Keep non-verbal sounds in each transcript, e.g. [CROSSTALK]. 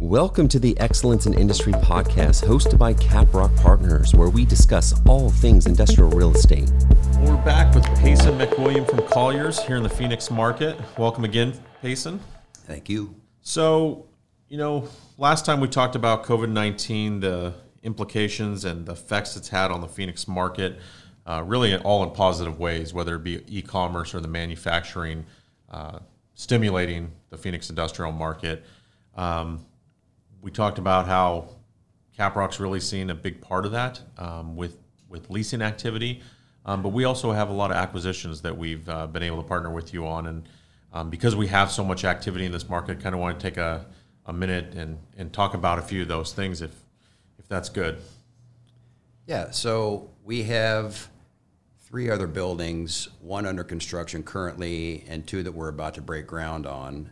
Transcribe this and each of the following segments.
Welcome to the Excellence in Industry podcast, hosted by Caprock Partners, where we discuss all things industrial real estate. We're back with Payson McWilliam from Colliers here in the Phoenix market. Welcome again, Payson. Thank you. So, you know, last time we talked about COVID 19, the implications and the effects it's had on the Phoenix market, uh, really all in positive ways, whether it be e commerce or the manufacturing, uh, stimulating the Phoenix industrial market. Um, we talked about how Caprock's really seen a big part of that um, with with leasing activity, um, but we also have a lot of acquisitions that we've uh, been able to partner with you on, and um, because we have so much activity in this market, kind of want to take a, a minute and, and talk about a few of those things if if that's good. Yeah, so we have three other buildings, one under construction currently, and two that we're about to break ground on.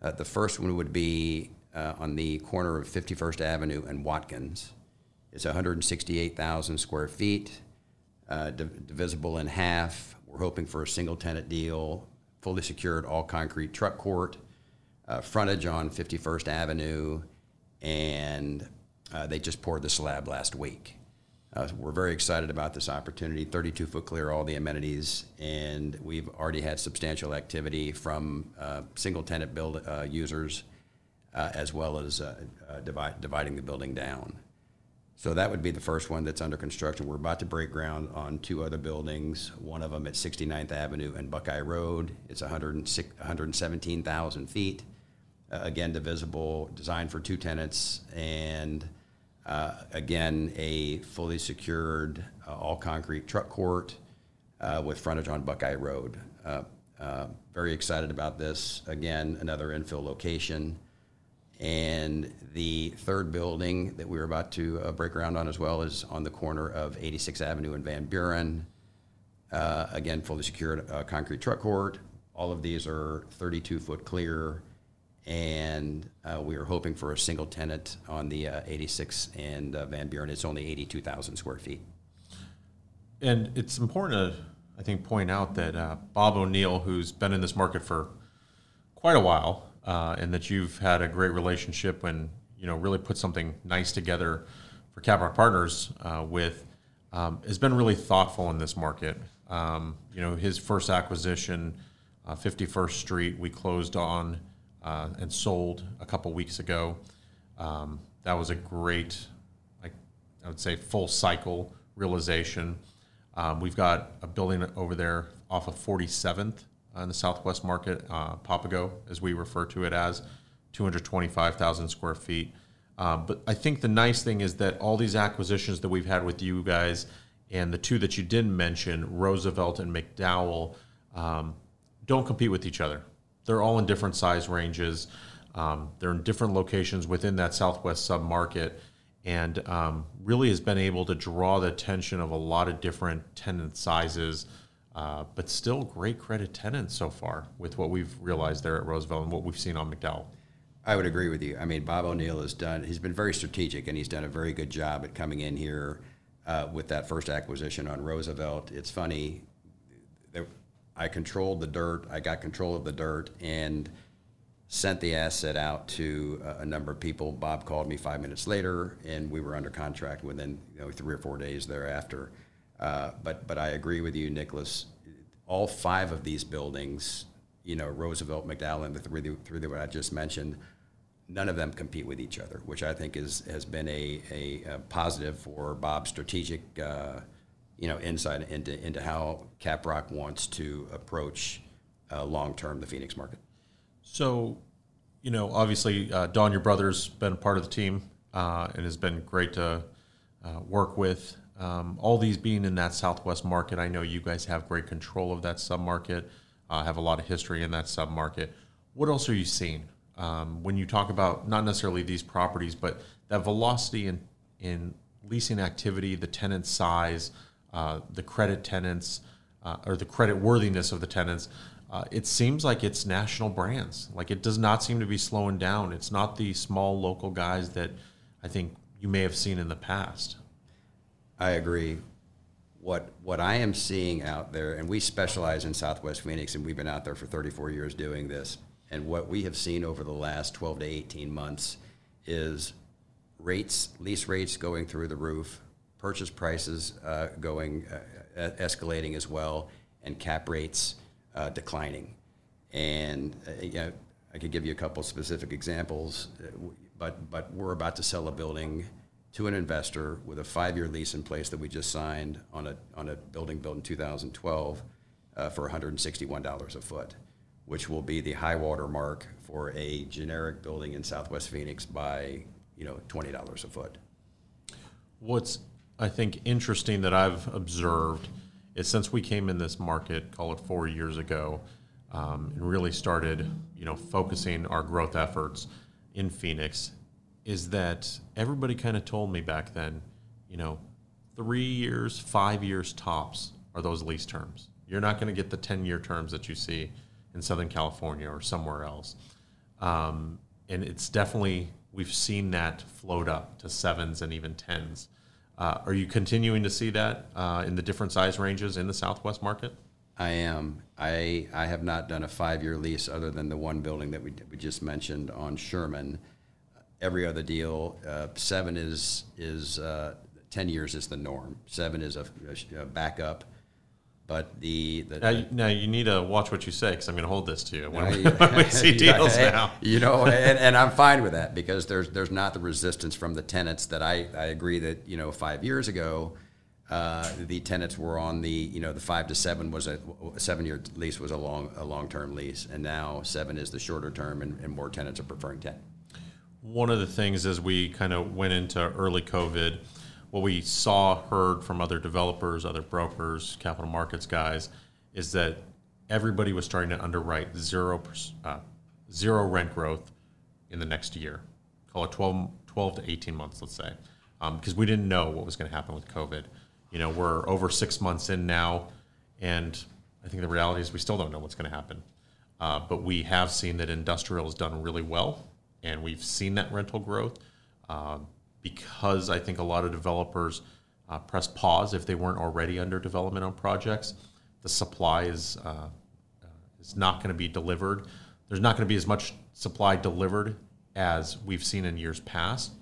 Uh, the first one would be uh, on the corner of 51st Avenue and Watkins. It's 168,000 square feet, uh, div- divisible in half. We're hoping for a single tenant deal, fully secured, all concrete truck court, uh, frontage on 51st Avenue, and uh, they just poured the slab last week. Uh, we're very excited about this opportunity. 32 foot clear, all the amenities, and we've already had substantial activity from uh, single tenant build uh, users uh, as well as uh, uh, divide, dividing the building down. So that would be the first one that's under construction. We're about to break ground on two other buildings, one of them at 69th Avenue and Buckeye Road. It's 117,000 feet. Uh, again, divisible, designed for two tenants, and uh, again, a fully secured, uh, all concrete truck court uh, with frontage on Buckeye Road. Very excited about this. Again, another infill location. And the third building that we were about to uh, break ground on as well is on the corner of 86th Avenue and Van Buren. Uh, again, fully secured uh, concrete truck court. All of these are 32 foot clear, and uh, we are hoping for a single tenant on the uh, 86 and uh, Van Buren. It's only 82,000 square feet. And it's important to, I think, point out that Bob O'Neill, who's been in this market for quite a while, uh, and that you've had a great relationship and you know really put something nice together for Caprock Partners uh, with, um, has been really thoughtful in this market. Um, you know, his first acquisition, uh, 51st Street, we closed on uh, and sold a couple weeks ago. Um, that was a great, like I would say, full cycle realization. Um, we've got a building over there off of 47th uh, in the Southwest market, uh, Papago, as we refer to it as, 225,000 square feet. Um, but I think the nice thing is that all these acquisitions that we've had with you guys and the two that you didn't mention, Roosevelt and McDowell, um, don't compete with each other. They're all in different size ranges. Um, they're in different locations within that Southwest submarket and um, really has been able to draw the attention of a lot of different tenant sizes, uh, but still great credit tenants so far with what we've realized there at Roosevelt and what we've seen on McDowell. I would agree with you. I mean, Bob O'Neill has done, he's been very strategic and he's done a very good job at coming in here uh, with that first acquisition on Roosevelt. It's funny, I controlled the dirt, I got control of the dirt, and sent the asset out to a, number of people. Bob called me five minutes later, and we were under contract within you know, three or four days thereafter. Uh, but, but I agree with you, Nicholas. All five of these buildings, you know, Roosevelt, McDowell, and the three, three that I just mentioned, none of them compete with each other, which I think is, has been a, a, a positive for Bob's strategic, uh, you know, insight into, into how Caprock wants to approach uh, long term the Phoenix market. So, you know, obviously, uh, Don, your brother's been a part of the team uh, and has been great to uh, work with. Um, all these being in that Southwest market, I know you guys have great control of that submarket, uh, have a lot of history in that submarket. What else are you seeing um, when you talk about not necessarily these properties, but that velocity in, in leasing activity, the tenant size, uh, the credit tenants, uh, or the credit worthiness of the tenants? uh, it seems like it's national brands. Like it does not seem to be slowing down. It's not the small local guys that I think you may have seen in the past. I agree. What what I am seeing out there, and we specialize in Southwest Phoenix, and we've been out there for 34 years doing this. And what we have seen over the last 12 to 18 months is rates, lease rates going through the roof, purchase prices uh, going uh, escalating as well, and cap rates uh, declining. And uh, you know, I could give you a couple specific examples, uh, but but we're about to sell a building to an investor with a five-year lease in place that we just signed on a on a building built in 2012 uh, for $161 a foot, which will be the high water mark for a generic building in Southwest Phoenix by you know $20 a foot. What's I think interesting that I've observed is since we came in this market, call it four years ago, um, and really started, you know, focusing our growth efforts in Phoenix, is that everybody kind of told me back then, you know, three years, five years tops are those lease terms. You're not going to get the 10 year terms that you see in Southern California or somewhere else. Um, and it's definitely, we've seen that float up to sevens and even tens. Uh, are you continuing to see that uh, in the different size ranges in the Southwest market? I am. I I have not done a five year lease other than the one building that we we just mentioned on Sherman. Every other deal, uh, seven is is uh, ten years is the norm. Seven is a, a backup. But the, the now, you, now you need to watch what you say because I'm going to hold this to you when, we, [LAUGHS] when we see [LAUGHS] deals now. You know, [LAUGHS] and, and, I'm fine with that because there's there's not the resistance from the tenants that I, I agree that you know five years ago, uh, the tenants were on the you know the five to seven was a, a seven year lease was a long a long term lease and now seven is the shorter term and, and more tenants are preferring ten. One of the things as we kind of went into early COVID what we saw, heard from other developers, other brokers, capital markets guys, is that everybody was starting to underwrite zero, uh, zero rent growth in the next year. Call it 12, 12 to 18 months, let's say, because um, we didn't know what was going to happen with COVID. You know, we're over six months in now, and I think the reality is we still don't know what's going to happen. Uh, but we have seen that industrial has done really well, and we've seen that rental growth. Um, because I think a lot of developers uh, press pause if they weren't already under development on projects. The supply is uh, uh is not going to be delivered. There's not going to be as much supply delivered as we've seen in years past.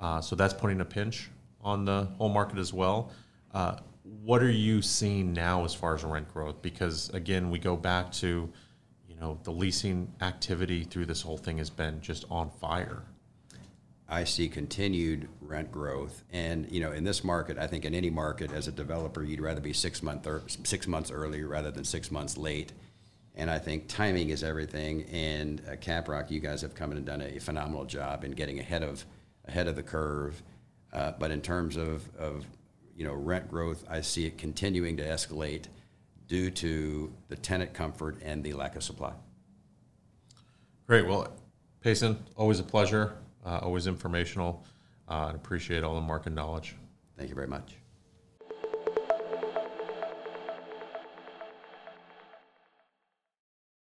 Uh, so that's putting a pinch on the whole market as well. Uh, what are you seeing now as far as rent growth? Because again, we go back to, you know, the leasing activity through this whole thing has been just on fire. I see continued rent growth. And you know, in this market, I think in any market, as a developer, you'd rather be six month or six months early rather than six months late. And I think timing is everything. And uh, Caprock, you guys have come in and done a phenomenal job in getting ahead of ahead of the curve. Uh, but in terms of, of you know rent growth, I see it continuing to escalate due to the tenant comfort and the lack of supply. Great. Well, Payson, always a pleasure uh, always informational, uh, and appreciate all the market knowledge. Thank you very much.